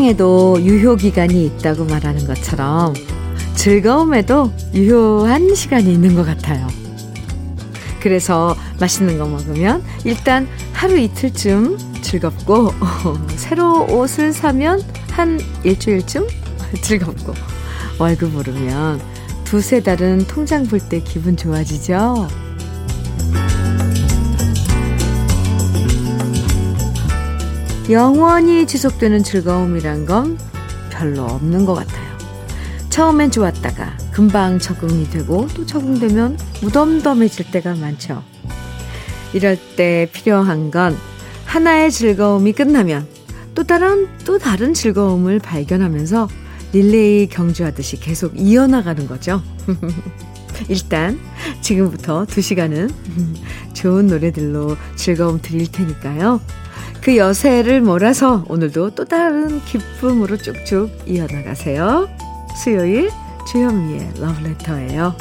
사랑에도 유효기간이 있다고 말하는 것처럼 즐거움에도 유효한 시간이 있는 것 같아요. 그래서 맛있는 거 먹으면 일단 하루 이틀쯤 즐겁고 새로 옷을 사면 한 일주일쯤 즐겁고 월급 오르면 두세 달은 통장 볼 때 기분 좋아지죠. 영원히 지속되는 즐거움이란 건 별로 없는 것 같아요. 처음엔 좋았다가 금방 적응이 되고 또 적응되면 무덤덤해질 때가 많죠. 이럴 때 필요한 건 하나의 즐거움이 끝나면 또 다른 또 다른 즐거움을 발견하면서 릴레이 경주하듯이 계속 이어나가는 거죠. 일단 지금부터 2시간은 좋은 노래들로 즐거움 드릴 테니까요. 그 여세를 몰아서 오늘도 또 다른 기쁨으로 쭉쭉 이어나가세요. 수요일 주현미의 러브레터예요.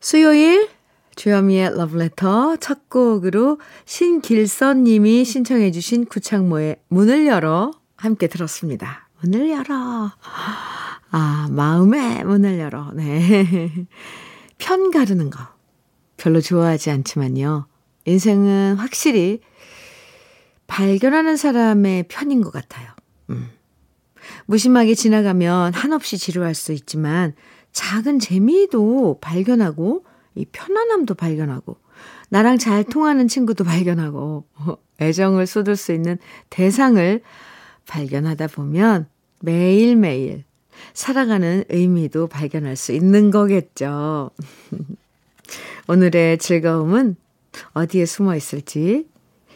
수요일 주현미의 러브레터 첫 곡으로 신길선 님이 신청해 주신 구창모의 문을 열어 함께 들었습니다. 문을 열어. 아, 마음의 문을 열어. 네. 편 가르는 거. 별로 좋아하지 않지만요. 인생은 확실히 발견하는 사람의 편인 것 같아요. 음. 무심하게 지나가면 한없이 지루할 수 있지만 작은 재미도 발견하고 이 편안함도 발견하고 나랑 잘 통하는 친구도 발견하고 애정을 쏟을 수 있는 대상을 발견하다 보면 매일매일 살아가는 의미도 발견할 수 있는 거겠죠. 오늘의 즐거움은 어디에 숨어 있을지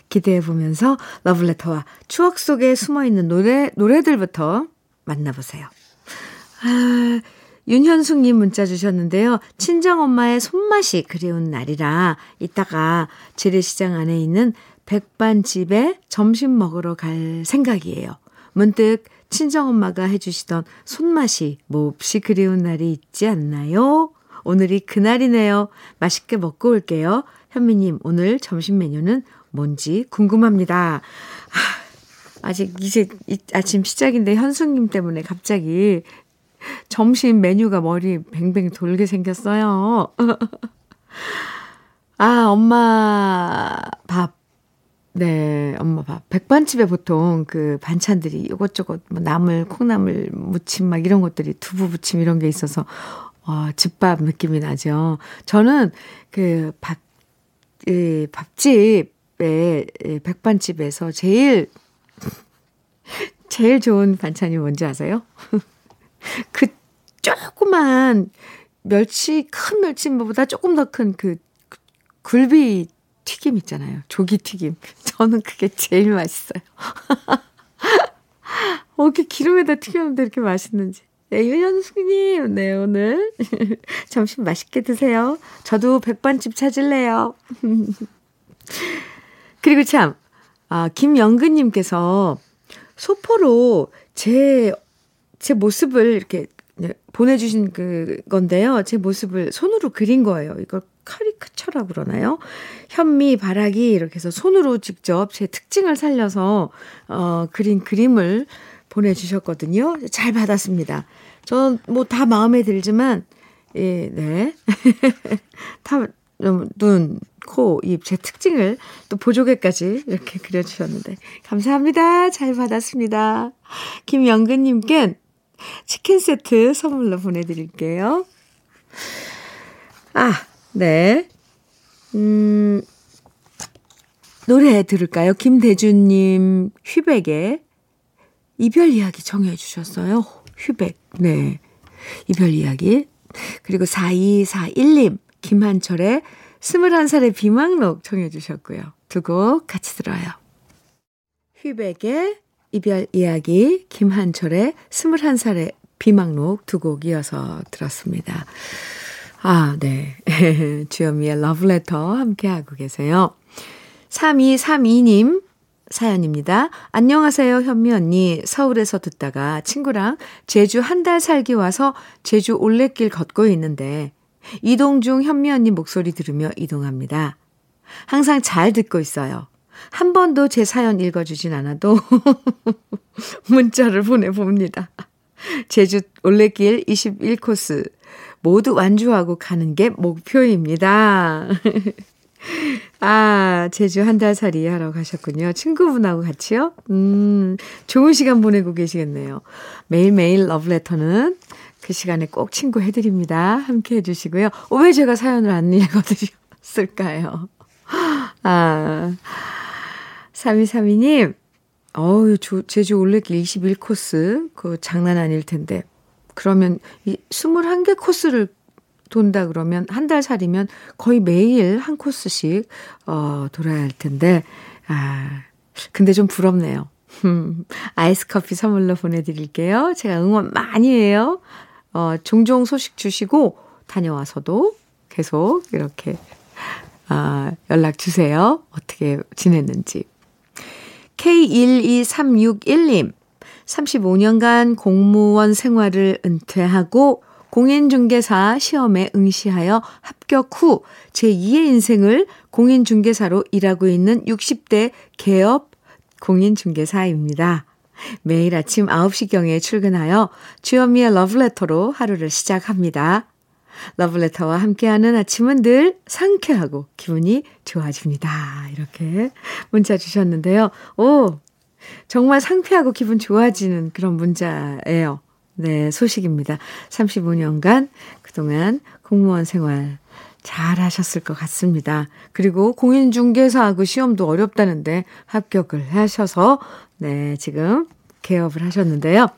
기대해 보면서 러블레터와 추억 속에 숨어 있는 노래, 노래들부터 만나보세요. 아, 윤현숙님 문자 주셨는데요. 친정엄마의 손맛이 그리운 날이라 이따가 재래시장 안에 있는 백반집에 점심 먹으러 갈 생각이에요. 문득 친정엄마가 해주시던 손맛이 몹시 그리운 날이 있지 않나요? 오늘이 그날이네요. 맛있게 먹고 올게요. 현미님, 오늘 점심 메뉴는 뭔지 궁금합니다. 아, 아직 이제 아침 시작인데 현숙님 때문에 갑자기 점심 메뉴가 머리 뱅뱅 돌게 생겼어요. 아, 엄마 밥. 네, 엄마 밥. 백반집에 보통 그 반찬들이 이것저것 뭐 나물, 콩나물, 무침 막 이런 것들이 두부 부침 이런 게 있어서 와, 집밥 느낌이 나죠. 저는 그 밥, 이 밥집에, 백반집에서 제일, 제일 좋은 반찬이 뭔지 아세요? 그 조그만 멸치, 큰 멸치보다 조금 더 큰 그 굴비 튀김 있잖아요. 조기 튀김. 저는 그게 제일 맛있어요. 어떻게 기름에다 튀겼는데 이렇게 맛있는지. 네, 윤현숙님, 네, 오늘 점심 맛있게 드세요. 저도 백반집 찾을래요. 그리고 참, 아, 김영근님께서 소포로 제, 제 모습을 이렇게 보내주신 그 건데요. 제 모습을 손으로 그린 거예요. 이걸 카리크처라고 그러나요? 현미, 바라기 이렇게 해서 손으로 직접 제 특징을 살려서 어, 그린 그림을 보내주셨거든요. 잘 받았습니다. 전 뭐 다 마음에 들지만, 예, 네. 다, 눈, 코, 입, 제 특징을 또 보조개까지 이렇게 그려주셨는데. 감사합니다. 잘 받았습니다. 김영근님께 치킨 세트 선물로 보내드릴게요. 아, 네. 음, 노래 들을까요? 김대준님, 휘백의 이별 이야기 정해 주셨어요. 휴백. 네. 이별 이야기. 그리고 4241님, 김한철의 21살의 비망록 정해 주셨고요. 두 곡 같이 들어요. 휴백의 이별 이야기, 김한철의 21살의 비망록 두 곡 이어서 들었습니다. 아, 네. 주현미의 러브레터 함께하고 계세요. 3232님, 사연입니다. 안녕하세요, 현미 언니. 서울에서 듣다가 친구랑 제주 한 달 살기 와서 제주 올레길 걷고 있는데 이동 중 현미 언니 목소리 들으며 이동합니다. 항상 잘 듣고 있어요. 한 번도 제 사연 읽어주진 않아도 문자를 보내봅니다. 제주 올레길 21코스 모두 완주하고 가는 게 목표입니다. 아, 제주 한 달 살이 하러 가셨군요. 친구분하고 같이요? 음, 좋은 시간 보내고 계시겠네요. 매일매일 러브레터는 그 시간에 꼭 친구 해드립니다. 함께 해주시고요. 어, 왜 제가 사연을 안 읽어드렸을까요? 아, 3232님, 어우, 제주 올레길 21코스, 그 장난 아닐 텐데. 그러면 이 21개 코스를 돈다 그러면 한 달 살이면 거의 매일 한 코스씩 어 돌아야 할 텐데 아 근데 좀 부럽네요. 아이스 커피 선물로 보내드릴게요. 제가 응원 많이 해요. 어 종종 소식 주시고 다녀와서도 계속 이렇게 아 연락 주세요. 어떻게 지냈는지. K12361님 35년간 공무원 생활을 은퇴하고 공인중개사 시험에 응시하여 합격 후 제2의 인생을 공인중개사로 일하고 있는 60대 개업 공인중개사입니다. 매일 아침 9시경에 출근하여 주현미의 러브레터로 하루를 시작합니다. 러브레터와 함께하는 아침은 늘 상쾌하고 기분이 좋아집니다. 이렇게 문자 주셨는데요. 오, 정말 상쾌하고 기분 좋아지는 그런 문자예요. 네, 소식입니다. 35년간 그동안 공무원 생활 잘 하셨을 것 같습니다. 그리고 공인중개사하고 시험도 어렵다는데 합격을 하셔서, 네, 지금 개업을 하셨는데요.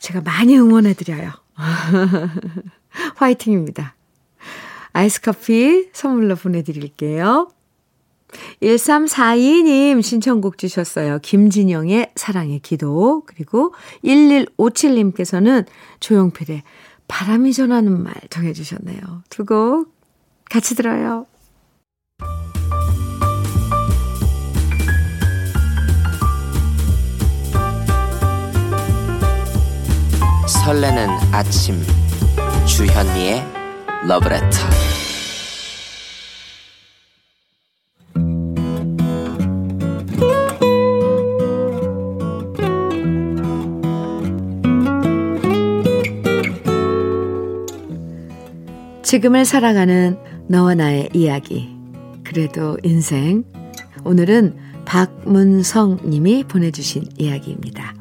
제가 많이 응원해드려요. 화이팅입니다. 아이스 커피 선물로 보내드릴게요. 1342님 신청곡 주셨어요. 김진영의 사랑의 기도. 그리고 1157님께서는 조용필의 바람이 전하는 말 정해 주셨네요. 두 곡 같이 들어요. 설레는 아침 주현미의 러브레터 지금을 살아가는 너와 나의 이야기. 그래도 인생. 오늘은 박문성 님이 보내주신 이야기입니다.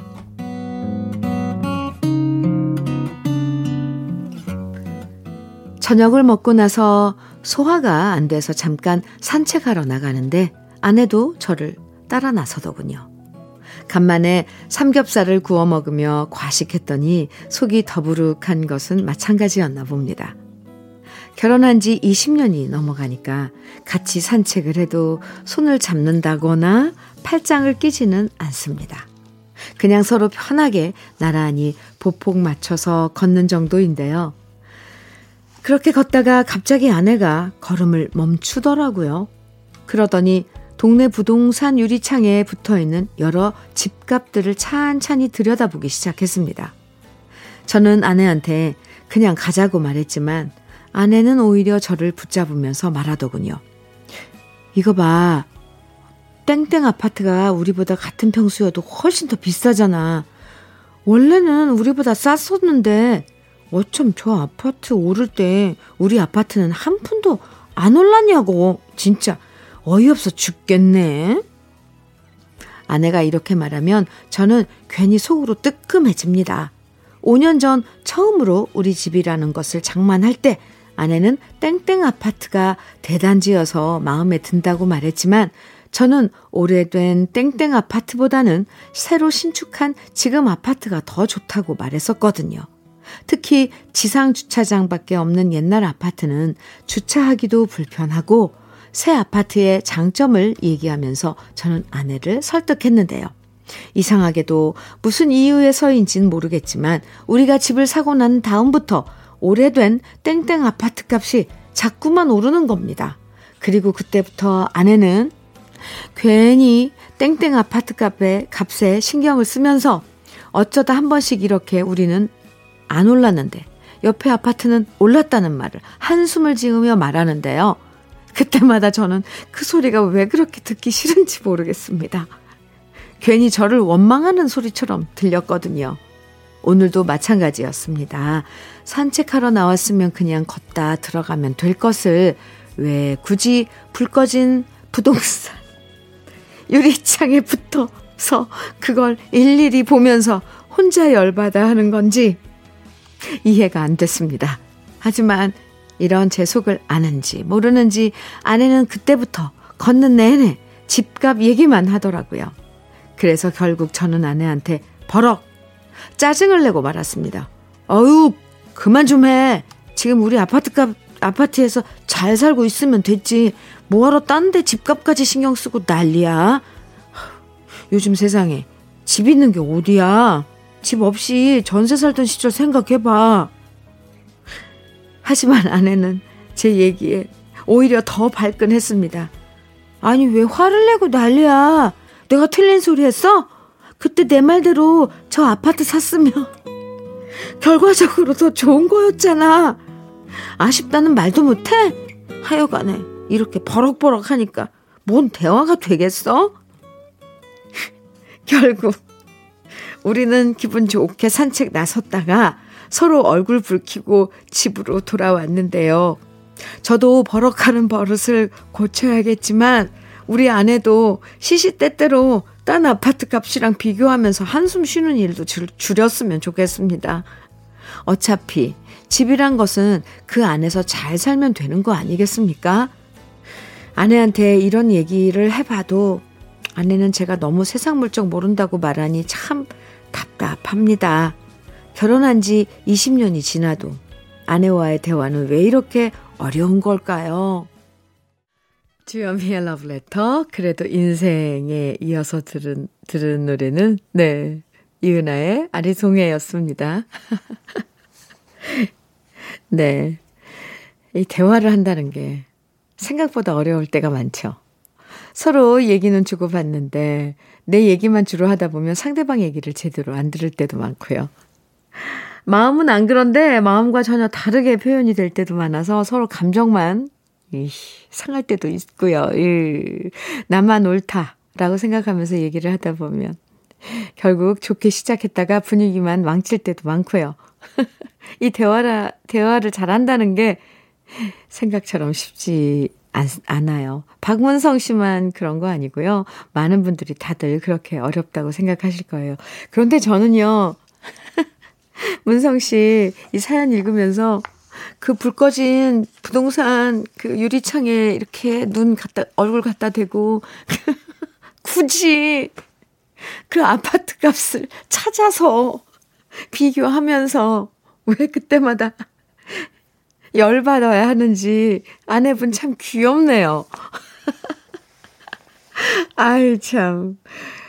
저녁을 먹고 나서 소화가 안 돼서 잠깐 산책하러 나가는데 아내도 저를 따라 나서더군요. 간만에 삼겹살을 구워 먹으며 과식했더니 속이 더부룩한 것은 마찬가지였나 봅니다. 결혼한 지 20년이 넘어가니까 같이 산책을 해도 손을 잡는다거나 팔짱을 끼지는 않습니다. 그냥 서로 편하게 나란히 보폭 맞춰서 걷는 정도인데요. 그렇게 걷다가 갑자기 아내가 걸음을 멈추더라고요. 그러더니 동네 부동산 유리창에 붙어 있는 여러 집값들을 찬찬히 들여다보기 시작했습니다. 저는 아내한테 그냥 가자고 말했지만 아내는 오히려 저를 붙잡으면서 말하더군요. 이거 봐. 땡땡 아파트가 우리보다 같은 평수여도 훨씬 더 비싸잖아. 원래는 우리보다 쌌었는데 어쩜 저 아파트 오를 때 우리 아파트는 한 푼도 안 올랐냐고. 진짜 어이없어 죽겠네. 아내가 이렇게 말하면 저는 괜히 속으로 뜨끔해집니다. 5년 전 처음으로 우리 집이라는 것을 장만할 때 아내는 땡땡 아파트가 대단지여서 마음에 든다고 말했지만 저는 오래된 땡땡 아파트보다는 새로 신축한 지금 아파트가 더 좋다고 말했었거든요. 특히 지상 주차장밖에 없는 옛날 아파트는 주차하기도 불편하고 새 아파트의 장점을 얘기하면서 저는 아내를 설득했는데요. 이상하게도 무슨 이유에서인진 모르겠지만 우리가 집을 사고 난 다음부터 오래된 땡땡 아파트 값이 자꾸만 오르는 겁니다. 그리고 그때부터 아내는 괜히 땡땡 아파트 값에, 값에 신경을 쓰면서 어쩌다 한 번씩 이렇게 우리는 안 올랐는데 옆에 아파트는 올랐다는 말을 한숨을 지으며 말하는데요. 그때마다 저는 그 소리가 왜 그렇게 듣기 싫은지 모르겠습니다. 괜히 저를 원망하는 소리처럼 들렸거든요. 오늘도 마찬가지였습니다. 산책하러 나왔으면 그냥 걷다 들어가면 될 것을 왜 굳이 불 꺼진 부동산 유리창에 붙어서 그걸 일일이 보면서 혼자 열받아 하는 건지 이해가 안 됐습니다. 하지만 이런 제 속을 아는지 모르는지 아내는 그때부터 걷는 내내 집값 얘기만 하더라고요. 그래서 결국 저는 아내한테 버럭 짜증을 내고 말았습니다. 어유 그만 좀 해. 지금 우리 아파트값 아파트에서 잘 살고 있으면 됐지. 뭐하러 딴 데 집값까지 신경 쓰고 난리야. 요즘 세상에 집 있는 게 어디야. 집 없이 전세 살던 시절 생각해봐. 하지만 아내는 제 얘기에 오히려 더 발끈했습니다. 아니, 왜 화를 내고 난리야? 내가 틀린 소리 했어? 그때 내 말대로 저 아파트 샀으면 결과적으로 더 좋은 거였잖아. 아쉽다는 말도 못해? 하여간에 이렇게 버럭버럭 하니까 뭔 대화가 되겠어? 결국 우리는 기분 좋게 산책 나섰다가 서로 얼굴 붉히고 집으로 돌아왔는데요. 저도 버럭하는 버릇을 고쳐야겠지만 우리 아내도 시시때때로 딴 아파트 값이랑 비교하면서 한숨 쉬는 일도 줄, 줄였으면 좋겠습니다. 어차피 집이란 것은 그 안에서 잘 살면 되는 거 아니겠습니까? 아내한테 이런 얘기를 해봐도 아내는 제가 너무 세상 물정 모른다고 말하니 참 답답합니다. 결혼한 지 20년이 지나도 아내와의 대화는 왜 이렇게 어려운 걸까요? 주연미의 러브레터, 그래도 인생에 이어서 들은, 들은 노래는, 네, 이은아의 아리송해였습니다. 네. 이 대화를 한다는 게 생각보다 어려울 때가 많죠. 서로 얘기는 주고받는데 내 얘기만 주로 하다 보면 상대방 얘기를 제대로 안 들을 때도 많고요. 마음은 안 그런데 마음과 전혀 다르게 표현이 될 때도 많아서 서로 감정만 이, 상할 때도 있고요. 이, 나만 옳다라고 생각하면서 얘기를 하다 보면 결국 좋게 시작했다가 분위기만 망칠 때도 많고요. 이 대화라, 대화를 잘한다는 게 생각처럼 쉽지 않, 않아요. 박문성 씨만 그런 거 아니고요. 많은 분들이 다들 그렇게 어렵다고 생각하실 거예요. 그런데 저는요, 문성 씨 이 사연 읽으면서 그 불 꺼진 부동산 그 유리창에 이렇게 눈 갖다, 얼굴 갖다 대고 굳이 그 아파트 값을 찾아서 비교하면서 왜 그때마다 열받아야 하는지 아내분 참 귀엽네요. 아유, 참.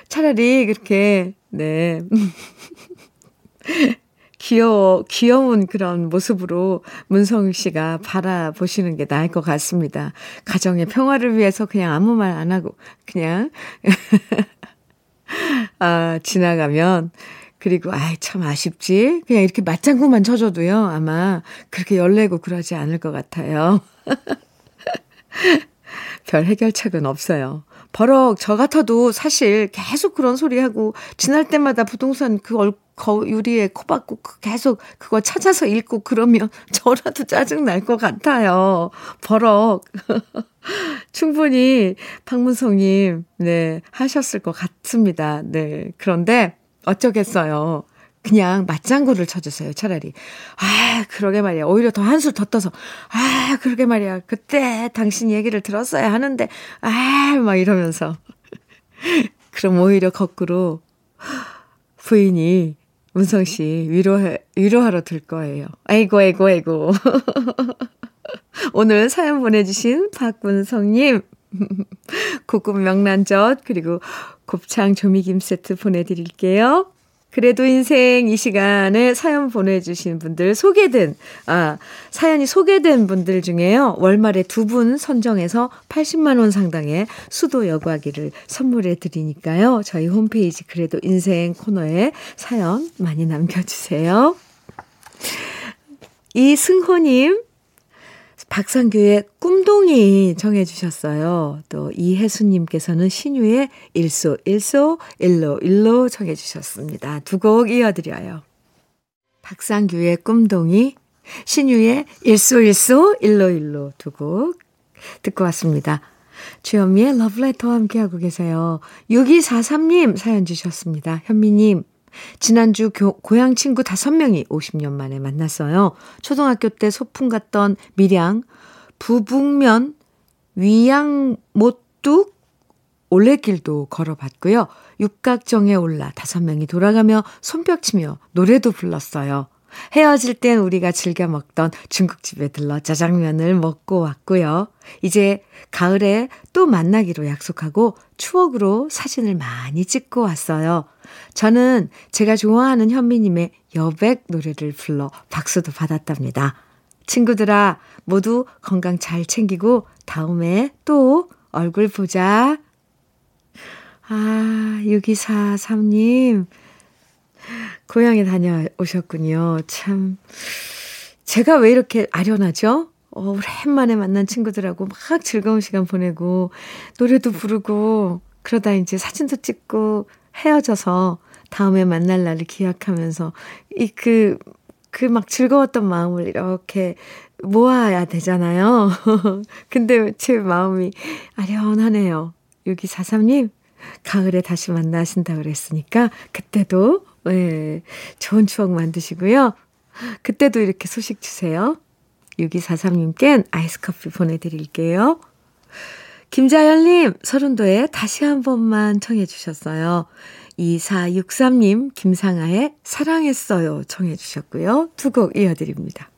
차라리 그렇게, 네. 귀여워, 귀여운 그런 모습으로 문성 씨가 바라보시는 게 나을 것 같습니다. 가정의 평화를 위해서 그냥 아무 말 안 하고, 그냥, 아, 지나가면, 그리고, 아이, 참 아쉽지? 그냥 이렇게 맞장구만 쳐줘도요, 아마 그렇게 열내고 그러지 않을 것 같아요. 별 해결책은 없어요. 버럭 저 같아도 사실 계속 그런 소리 하고 지날 때마다 부동산 그 얼, 거, 유리에 코 박고 그 계속 그거 찾아서 읽고 그러면 저라도 짜증 날 것 같아요. 버럭. 충분히 박문성님, 네, 하셨을 것 같습니다. 네. 그런데 어쩌겠어요. 그냥 맞장구를 쳐주세요, 차라리. 아, 그러게 말이야. 오히려 더 한술 더 떠서, 아, 그러게 말이야. 그때 당신 얘기를 들었어야 하는데, 아, 막 이러면서. 그럼 오히려 거꾸로 부인이 문성 씨 위로해, 위로하러 들 거예요. 아이고, 아이고, 아이고. 오늘 사연 보내주신 박문성님, 고급 명란젓, 그리고 곱창 조미김 세트 보내드릴게요. 그래도 인생 이 시간에 사연 보내주신 분들 소개된, 아, 사연이 소개된 분들 중에요. 월말에 두 분 선정해서 80만원 상당의 수도 여과기를 선물해 드리니까요. 저희 홈페이지 그래도 인생 코너에 사연 많이 남겨주세요. 이승호님, 박상규의 꿈동이 정해 주셨어요. 또 이혜수님께서는 신유의 일소, 일소, 일로, 일로 정해 주셨습니다. 두 곡 이어드려요. 박상규의 꿈동이, 신유의 일소, 일소, 일로, 일로 두 곡 듣고 왔습니다. 주현미의 러브레터와 함께하고 계세요. 6243님 사연 주셨습니다. 현미님, 지난주 교, 고향 친구 5명이 50년 만에 만났어요. 초등학교 때 소풍 갔던 밀양, 부북면, 위양못둑, 올레길도 걸어봤고요. 육각정에 올라 5명이 돌아가며 손뼉치며 노래도 불렀어요. 헤어질 땐 우리가 즐겨 먹던 중국집에 들러 짜장면을 먹고 왔고요. 이제 가을에 또 만나기로 약속하고 추억으로 사진을 많이 찍고 왔어요. 저는 제가 좋아하는 현미님의 여백 노래를 불러 박수도 받았답니다. 친구들아, 모두 건강 잘 챙기고 다음에 또 얼굴 보자. 아, 6243님. 고향에 다녀오셨군요. 참. 제가 왜 이렇게 아련하죠? 어, 오랜만에 만난 친구들하고 막 즐거운 시간 보내고, 노래도 부르고, 그러다 이제 사진도 찍고 헤어져서 다음에 만날 날을 기약하면서, 이 그, 그 막 즐거웠던 마음을 이렇게 모아야 되잖아요. 근데 제 마음이 아련하네요. 6243님, 가을에 다시 만나신다 그랬으니까, 그때도 네, 좋은 추억 만드시고요. 그때도 이렇게 소식 주세요. 6243님께 아이스 커피 보내드릴게요. 김자연님, 서른도에 다시 한 번만 청해주셨어요. 2463님, 김상아의 사랑했어요 청해주셨고요. 두 곡 이어드립니다.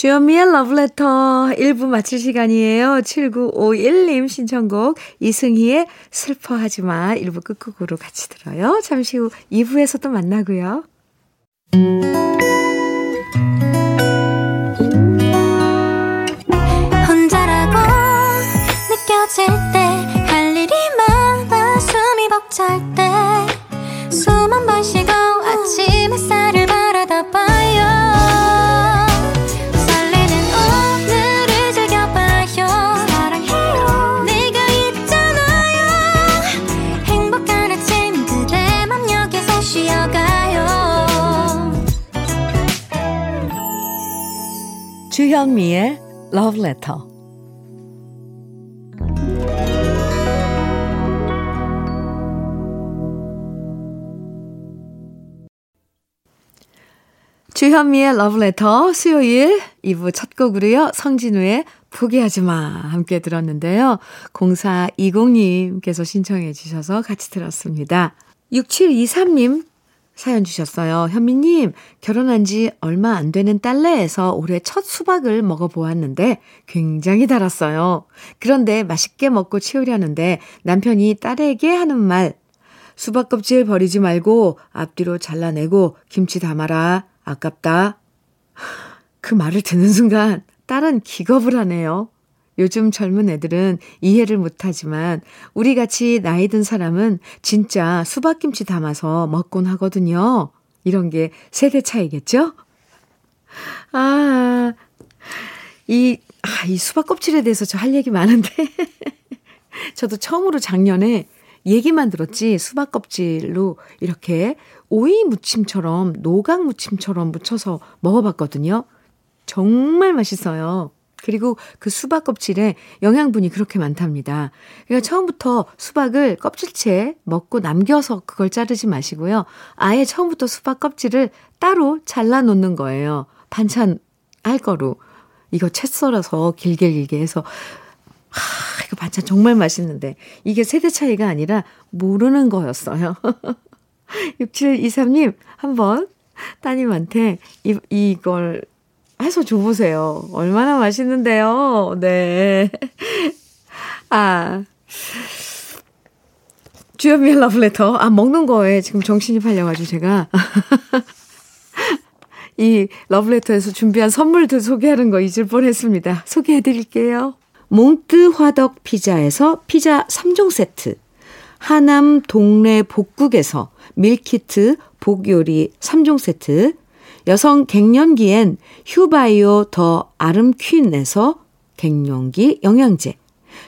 주현미의 러브레터 1부 마칠 시간이에요. 7951님 신청곡 이승희의 슬퍼하지 마 1부 끝곡으로 같이 들어요. 잠시 후 2부에서 도 만나고요. 혼자라고 느껴질 때 할 일이 많아 숨이 벅찰 때 숨 한 번 쉬고 아침 햇살 주현미의 Love Letter. 주현미의 Love Letter 수요일 2부 첫 곡으로요. 성진우의 포기하지 마 함께 들었는데요. 0420님께서 신청해 주셔서 같이 들었습니다. 6723님 사연 주셨어요. 현미님, 결혼한 지 얼마 안 되는 딸내에서 올해 첫 수박을 먹어보았는데 굉장히 달았어요. 그런데 맛있게 먹고 치우려는데 남편이 딸에게 하는 말, 수박 껍질 버리지 말고 앞뒤로 잘라내고 김치 담아라. 아깝다. 그 말을 듣는 순간 딸은 기겁을 하네요. 요즘 젊은 애들은 이해를 못하지만 우리 같이 나이 든 사람은 진짜 수박김치 담아서 먹곤 하거든요. 이런 게 세대 차이겠죠? 아, 이, 아, 이 수박 껍질에 대해서 저 할 얘기 많은데. 저도 처음으로 작년에 얘기만 들었지 수박 껍질로 이렇게 오이 무침처럼 노각 무침처럼 무쳐서 먹어봤거든요. 정말 맛있어요. 그리고 그 수박 껍질에 영양분이 그렇게 많답니다. 그러니까 처음부터 수박을 껍질째 먹고 남겨서 그걸 자르지 마시고요. 아예 처음부터 수박 껍질을 따로 잘라 놓는 거예요. 반찬 할 거로. 이거 채 썰어서 길게 길게 해서 하, 이거 반찬 정말 맛있는데 이게 세대 차이가 아니라 모르는 거였어요. 6723님 한번 따님한테 이, 이걸 해서 줘보세요. 얼마나 맛있는데요. 네. 아. 주현미의 러브레터. 아, 먹는 거에 지금 정신이 팔려가지고 제가. 이 러브레터에서 준비한 선물들 소개하는 거 잊을 뻔 했습니다. 소개해 드릴게요. 몽뜨 화덕 피자에서 피자 3종 세트. 하남 동네 복국에서 밀키트 복요리 3종 세트. 여성 갱년기엔 휴바이오 더 아름퀸에서 갱년기 영양제,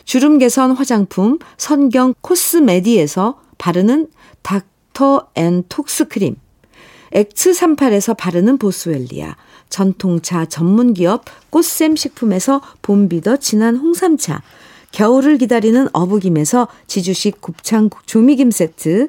주름 개선 화장품 선경 코스메디에서 바르는 닥터 앤 톡스 크림, X38에서 바르는 보스웰리아, 전통차 전문기업 꽃샘 식품에서 봄비더 진한 홍삼차, 겨울을 기다리는 어부김에서 지주식 곱창 조미김 세트,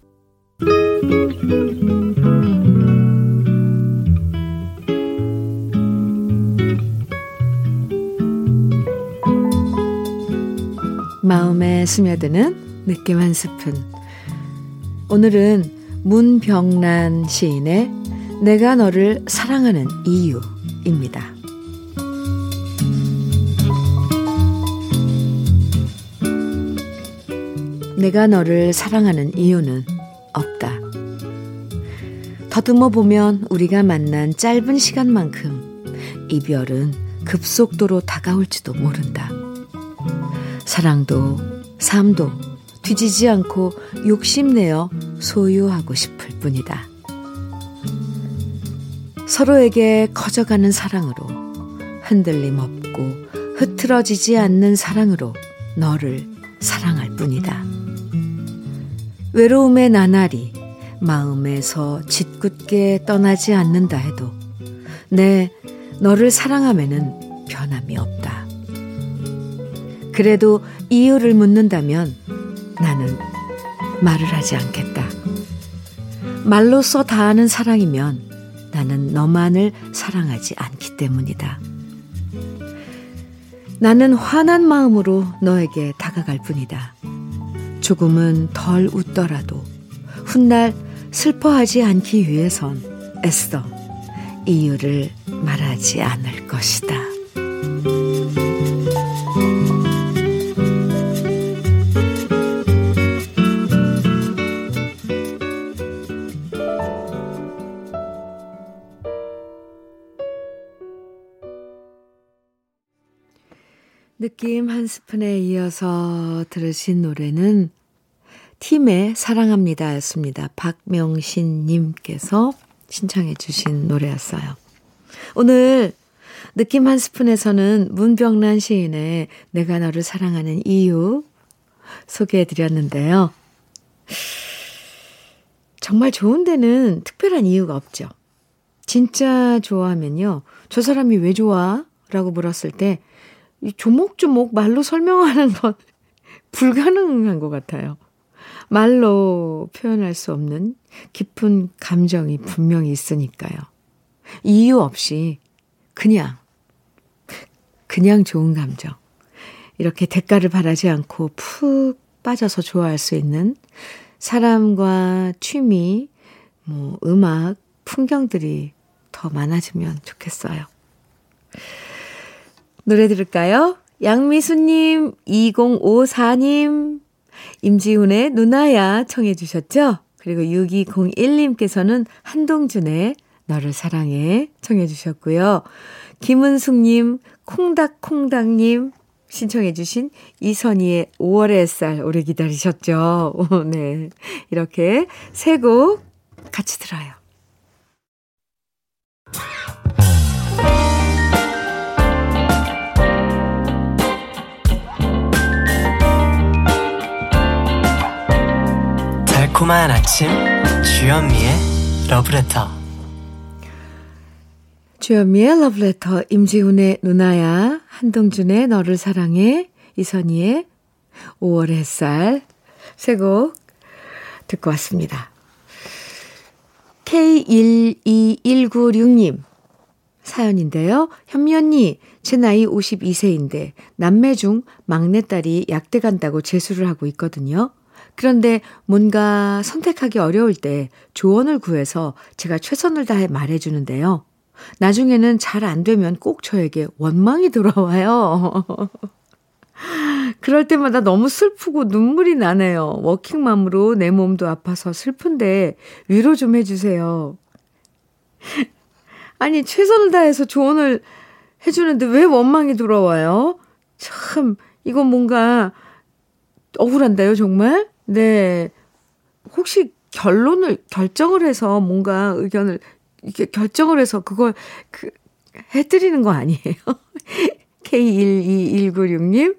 마음에 스며드는 느낌 한 스푼. 오늘은 문병란 시인의 내가 너를 사랑하는 이유입니다. 내가 너를 사랑하는 이유는 없다. 더듬어 보면 우리가 만난 짧은 시간만큼 이별은 급속도로 다가올지도 모른다. 사랑도 삶도 뒤지지 않고 욕심내어 소유하고 싶을 뿐이다. 서로에게 커져가는 사랑으로 흔들림 없고 흐트러지지 않는 사랑으로 너를 사랑할 뿐이다. 외로움의 나날이 마음에서 짓궂게 떠나지 않는다 해도 내 너를 사랑함에는 변함이 없다. 그래도 이유를 묻는다면 나는 말을 하지 않겠다. 말로써 다하는 사랑이면 나는 너만을 사랑하지 않기 때문이다. 나는 화난 마음으로 너에게 다가갈 뿐이다. 조금은 덜 웃더라도 훗날 슬퍼하지 않기 위해선 애써 이유를 말하지 않을 것이다. 느낌 한 스푼에 이어서 들으신 노래는 팀의 사랑합니다 였습니다. 박명신 님께서 신청해 주신 노래였어요. 오늘 느낌 한 스푼에서는 문병란 시인의 내가 너를 사랑하는 이유 소개해 드렸는데요. 정말 좋은 데는 특별한 이유가 없죠. 진짜 좋아하면요. 저 사람이 왜 좋아? 라고 물었을 때 조목조목 말로 설명하는 건 불가능한 것 같아요. 말로 표현할 수 없는 깊은 감정이 분명히 있으니까요. 이유 없이 그냥, 그냥 좋은 감정. 이렇게 대가를 바라지 않고 푹 빠져서 좋아할 수 있는 사람과 취미, 뭐, 음악, 풍경들이 더 많아지면 좋겠어요. 노래 들을까요? 양미수님, 2054님, 임지훈의 누나야 청해 주셨죠? 그리고 6201님께서는 한동준의 너를 사랑해 청해 주셨고요. 김은숙님, 콩닥콩닥님 신청해 주신 이선희의 5월의 햇살 오래 기다리셨죠? 네. 이렇게 세 곡 같이 들어요. 달콤한 아침 주현미의 러브레터 주현미의 러브레터 임지훈의 누나야 한동준의 너를 사랑해 이선희의 5월 햇살 세곡 듣고 왔습니다. K12196님 사연인데요. 현미 언니, 제 나이 52세인데 남매 중 막내딸이 약대 간다고 재수를 하고 있거든요. 그런데 뭔가 선택하기 어려울 때 조언을 구해서 제가 최선을 다해 말해주는데요. 나중에는 잘 안 되면 꼭 저에게 원망이 돌아와요. 그럴 때마다 너무 슬프고 눈물이 나네요. 워킹맘으로 내 몸도 아파서 슬픈데 위로 좀 해주세요. 아니, 최선을 다해서 조언을 해주는데 왜 원망이 돌아와요? 참, 이건 뭔가 억울한데요, 정말? 네. 혹시 결론을, 결정을 해서 뭔가 의견을, 이렇게 결정을 해서 그걸, 그, 해드리는 거 아니에요? K12196님,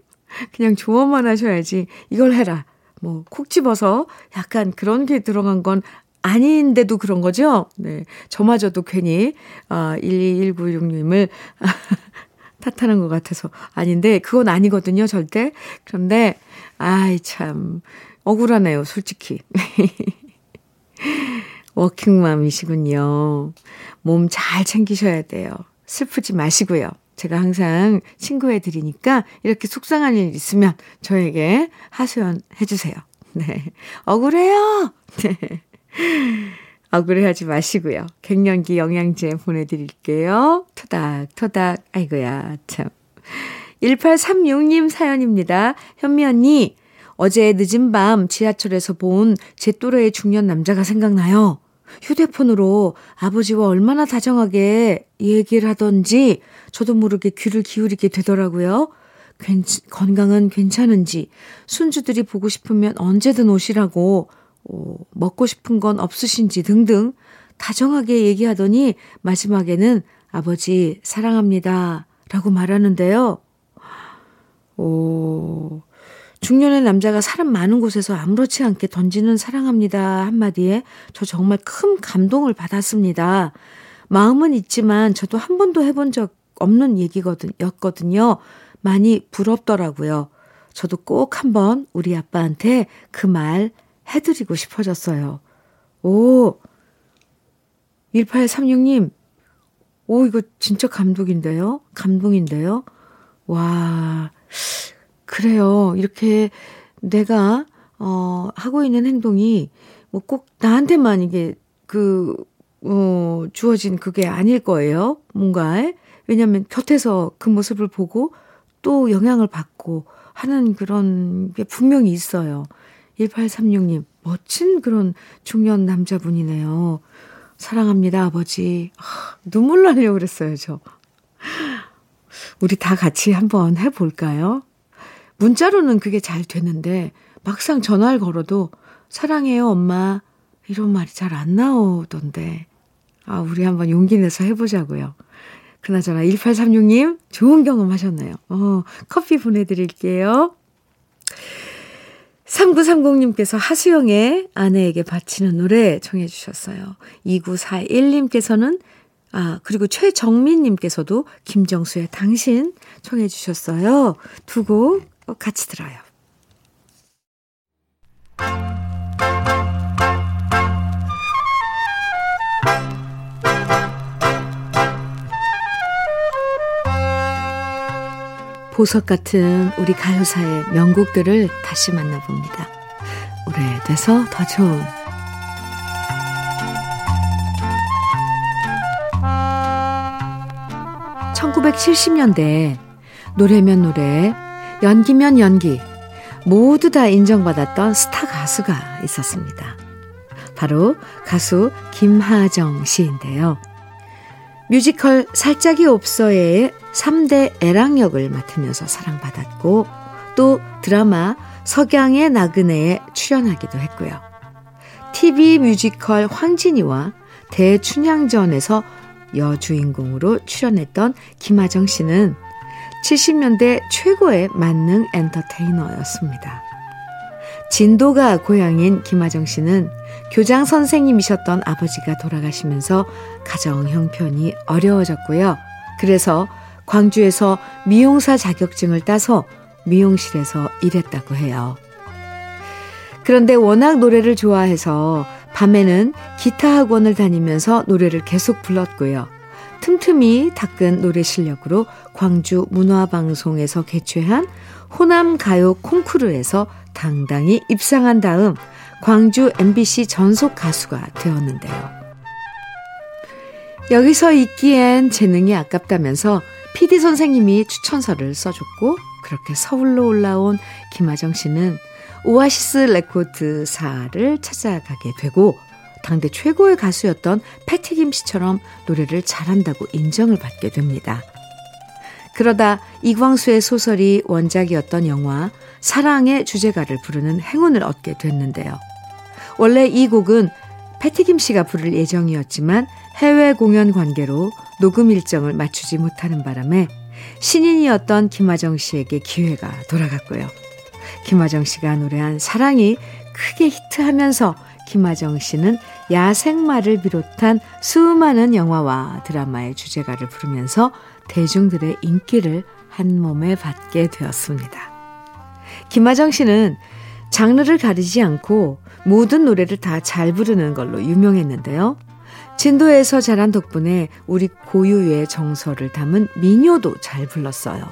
그냥 조언만 하셔야지. 이걸 해라. 뭐, 콕 집어서 약간 그런 게 들어간 건 아닌데도 그런 거죠? 네. 저마저도 괜히, 아, 12196님을 탓하는 것 같아서. 아닌데, 그건 아니거든요, 절대. 그런데, 아이, 참, 억울하네요, 솔직히. 워킹맘이시군요. 몸 잘 챙기셔야 돼요. 슬프지 마시고요. 제가 항상 친구해 드리니까 이렇게 속상한 일 있으면 저에게 하소연 해 주세요. 네. 억울해요! 네. 억울해하지 마시고요. 갱년기 영양제 보내드릴게요. 토닥토닥. 아이고야, 참. 1836님 사연입니다. 현미 언니, 어제 늦은 밤 지하철에서 본 제 또래의 중년 남자가 생각나요. 휴대폰으로 아버지와 얼마나 다정하게 얘기를 하던지 저도 모르게 귀를 기울이게 되더라고요. 괜, 건강은 괜찮은지, 순주들이 보고 싶으면 언제든 오시라고, 어, 먹고 싶은 건 없으신지 등등 다정하게 얘기하더니 마지막에는 아버지 사랑합니다 라고 말하는데요. 오, 중년의 남자가 사람 많은 곳에서 아무렇지 않게 던지는 사랑합니다 한마디에 저 정말 큰 감동을 받았습니다. 마음은 있지만 저도 한 번도 해본 적 없는 얘기거든요. 많이 부럽더라고요. 저도 꼭 한번 우리 아빠한테 그 말 해드리고 싶어졌어요. 오, 1836님, 오, 이거 진짜 감동인데요? 감동인데요? 와, 그래요. 이렇게 내가, 어, 하고 있는 행동이 뭐 꼭 나한테만 이게 그, 어, 주어진 그게 아닐 거예요. 뭔가에. 왜냐면 곁에서 그 모습을 보고 또 영향을 받고 하는 그런 게 분명히 있어요. 1836님, 멋진 그런 중년 남자분이네요. 사랑합니다, 아버지. 아, 눈물 나려고 그랬어요, 저. 우리 다 같이 한번 해볼까요? 문자로는 그게 잘 되는데, 막상 전화를 걸어도, 사랑해요, 엄마. 이런 말이 잘 안 나오던데. 아, 우리 한번 용기 내서 해보자고요. 그나저나 1836님 좋은 경험 하셨네요. 어, 커피 보내드릴게요. 3930님께서 하수영의 아내에게 바치는 노래 청해 주셨어요. 2941님께서는 아, 그리고 최정민님께서도 김정수의 당신 청해 주셨어요. 두 곡 같이 들어요. 보석 같은 우리 가요사의 명곡들을 다시 만나봅니다. 오래돼서 더 좋은 1970년대 노래면 노래, 연기면 연기 모두 다 인정받았던 스타 가수가 있었습니다. 바로 가수 김하정 씨인데요. 뮤지컬 살짜기 옵서예 3대 애랑 역을 맡으면서 사랑받았고 또 드라마 석양의 나그네에 출연하기도 했고요. TV 뮤지컬 황진이와 대춘향전에서 여주인공으로 출연했던 김하정 씨는 70년대 최고의 만능 엔터테이너였습니다. 진도가 고향인 김하정 씨는 교장 선생님이셨던 아버지가 돌아가시면서 가정 형편이 어려워졌고요. 그래서 광주에서 미용사 자격증을 따서 미용실에서 일했다고 해요. 그런데 워낙 노래를 좋아해서 밤에는 기타 학원을 다니면서 노래를 계속 불렀고요. 틈틈이 닦은 노래 실력으로 광주 문화방송에서 개최한 호남 가요 콩쿠르에서 당당히 입상한 다음 광주 MBC 전속 가수가 되었는데요. 여기서 있기엔 재능이 아깝다면서 PD 선생님이 추천서를 써줬고 그렇게 서울로 올라온 김하정 씨는 오아시스 레코드사를 찾아가게 되고 당대 최고의 가수였던 패티김 씨처럼 노래를 잘한다고 인정을 받게 됩니다. 그러다 이광수의 소설이 원작이었던 영화 사랑의 주제가를 부르는 행운을 얻게 됐는데요. 원래 이 곡은 패티김 씨가 부를 예정이었지만 해외 공연 관계로 녹음 일정을 맞추지 못하는 바람에 신인이었던 김하정 씨에게 기회가 돌아갔고요. 김하정 씨가 노래한 사랑이 크게 히트하면서 김하정 씨는 야생마를 비롯한 수많은 영화와 드라마의 주제가를 부르면서 대중들의 인기를 한 몸에 받게 되었습니다. 김하정 씨는 장르를 가리지 않고 모든 노래를 다 잘 부르는 걸로 유명했는데요. 진도에서 자란 덕분에 우리 고유의 정서를 담은 민요도 잘 불렀어요.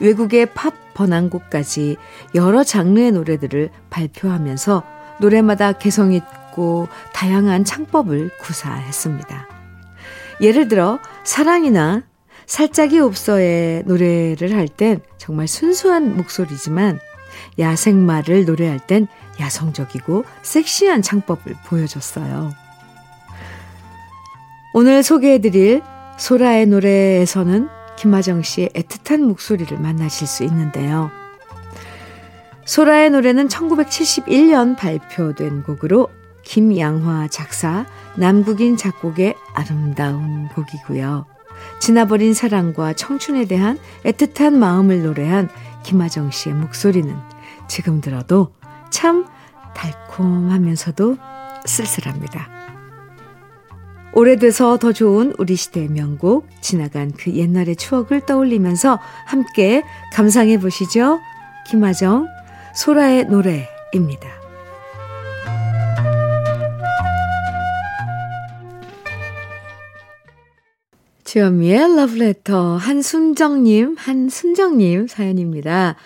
외국의 팝 번안곡까지 여러 장르의 노래들을 발표하면서 노래마다 개성 있고 다양한 창법을 구사했습니다. 예를 들어 사랑이나 살짝이 없어의 노래를 할 땐 정말 순수한 목소리지만 야생마를 노래할 땐 야성적이고 섹시한 창법을 보여줬어요. 오늘 소개해드릴 소라의 노래에서는 김하정 씨의 애틋한 목소리를 만나실 수 있는데요. 소라의 노래는 1971년 발표된 곡으로 김양화 작사, 남국인 작곡의 아름다운 곡이고요. 지나버린 사랑과 청춘에 대한 애틋한 마음을 노래한 김하정 씨의 목소리는 지금 들어도 참 달콤하면서도 쓸쓸합니다. 오래돼서 더 좋은 우리 시대의 명곡, 지나간 그 옛날의 추억을 떠올리면서 함께 감상해 보시죠. 김하정, 소라의 노래입니다. 주현미의 러브레터 한순정님, 한순정님 사연입니다.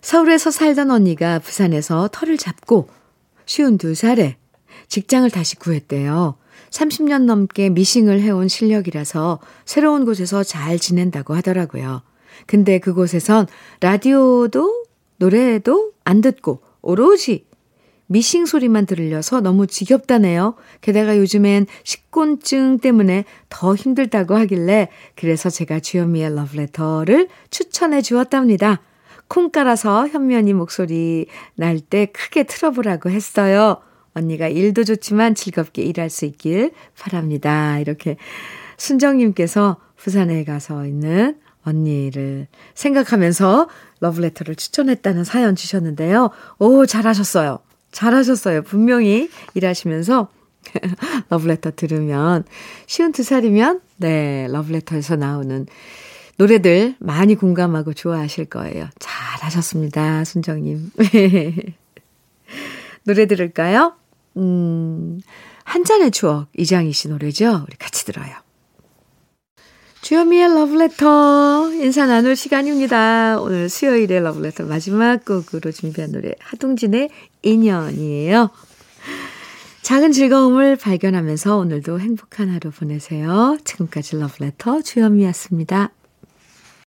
서울에서 살던 언니가 부산에서 터를 잡고 쉬운 두 살에 직장을 다시 구했대요. 30년 넘게 미싱을 해온 실력이라서 새로운 곳에서 잘 지낸다고 하더라고요. 근데 그곳에선 라디오도 노래도 안 듣고 오로지 미싱 소리만 들려서 너무 지겹다네요. 게다가 요즘엔 식곤증 때문에 더 힘들다고 하길래 그래서 제가 주현미의 러브레터를 추천해 주었답니다. 콩 깔아서 현면이 목소리 날 때 크게 틀어보라고 했어요. 언니가 일도 좋지만 즐겁게 일할 수 있길 바랍니다. 이렇게 순정님께서 부산에 가서 있는 언니를 생각하면서 러브레터를 추천했다는 사연 주셨는데요. 오, 잘하셨어요. 잘하셨어요. 분명히 일하시면서 러브레터 들으면 쉬운 두 살이면 네, 러브레터에서 나오는 노래들 많이 공감하고 좋아하실 거예요. 잘하셨습니다. 순정님. 노래 들을까요? 음, 한 잔의 추억 이장희 씨 노래죠. 우리 같이 들어요. 주현미의 러브레터 인사 나눌 시간입니다. 오늘 수요일의 러브레터 마지막 곡으로 준비한 노래 하동진의 인연이에요. 작은 즐거움을 발견하면서 오늘도 행복한 하루 보내세요. 지금까지 러브레터 주현미였습니다.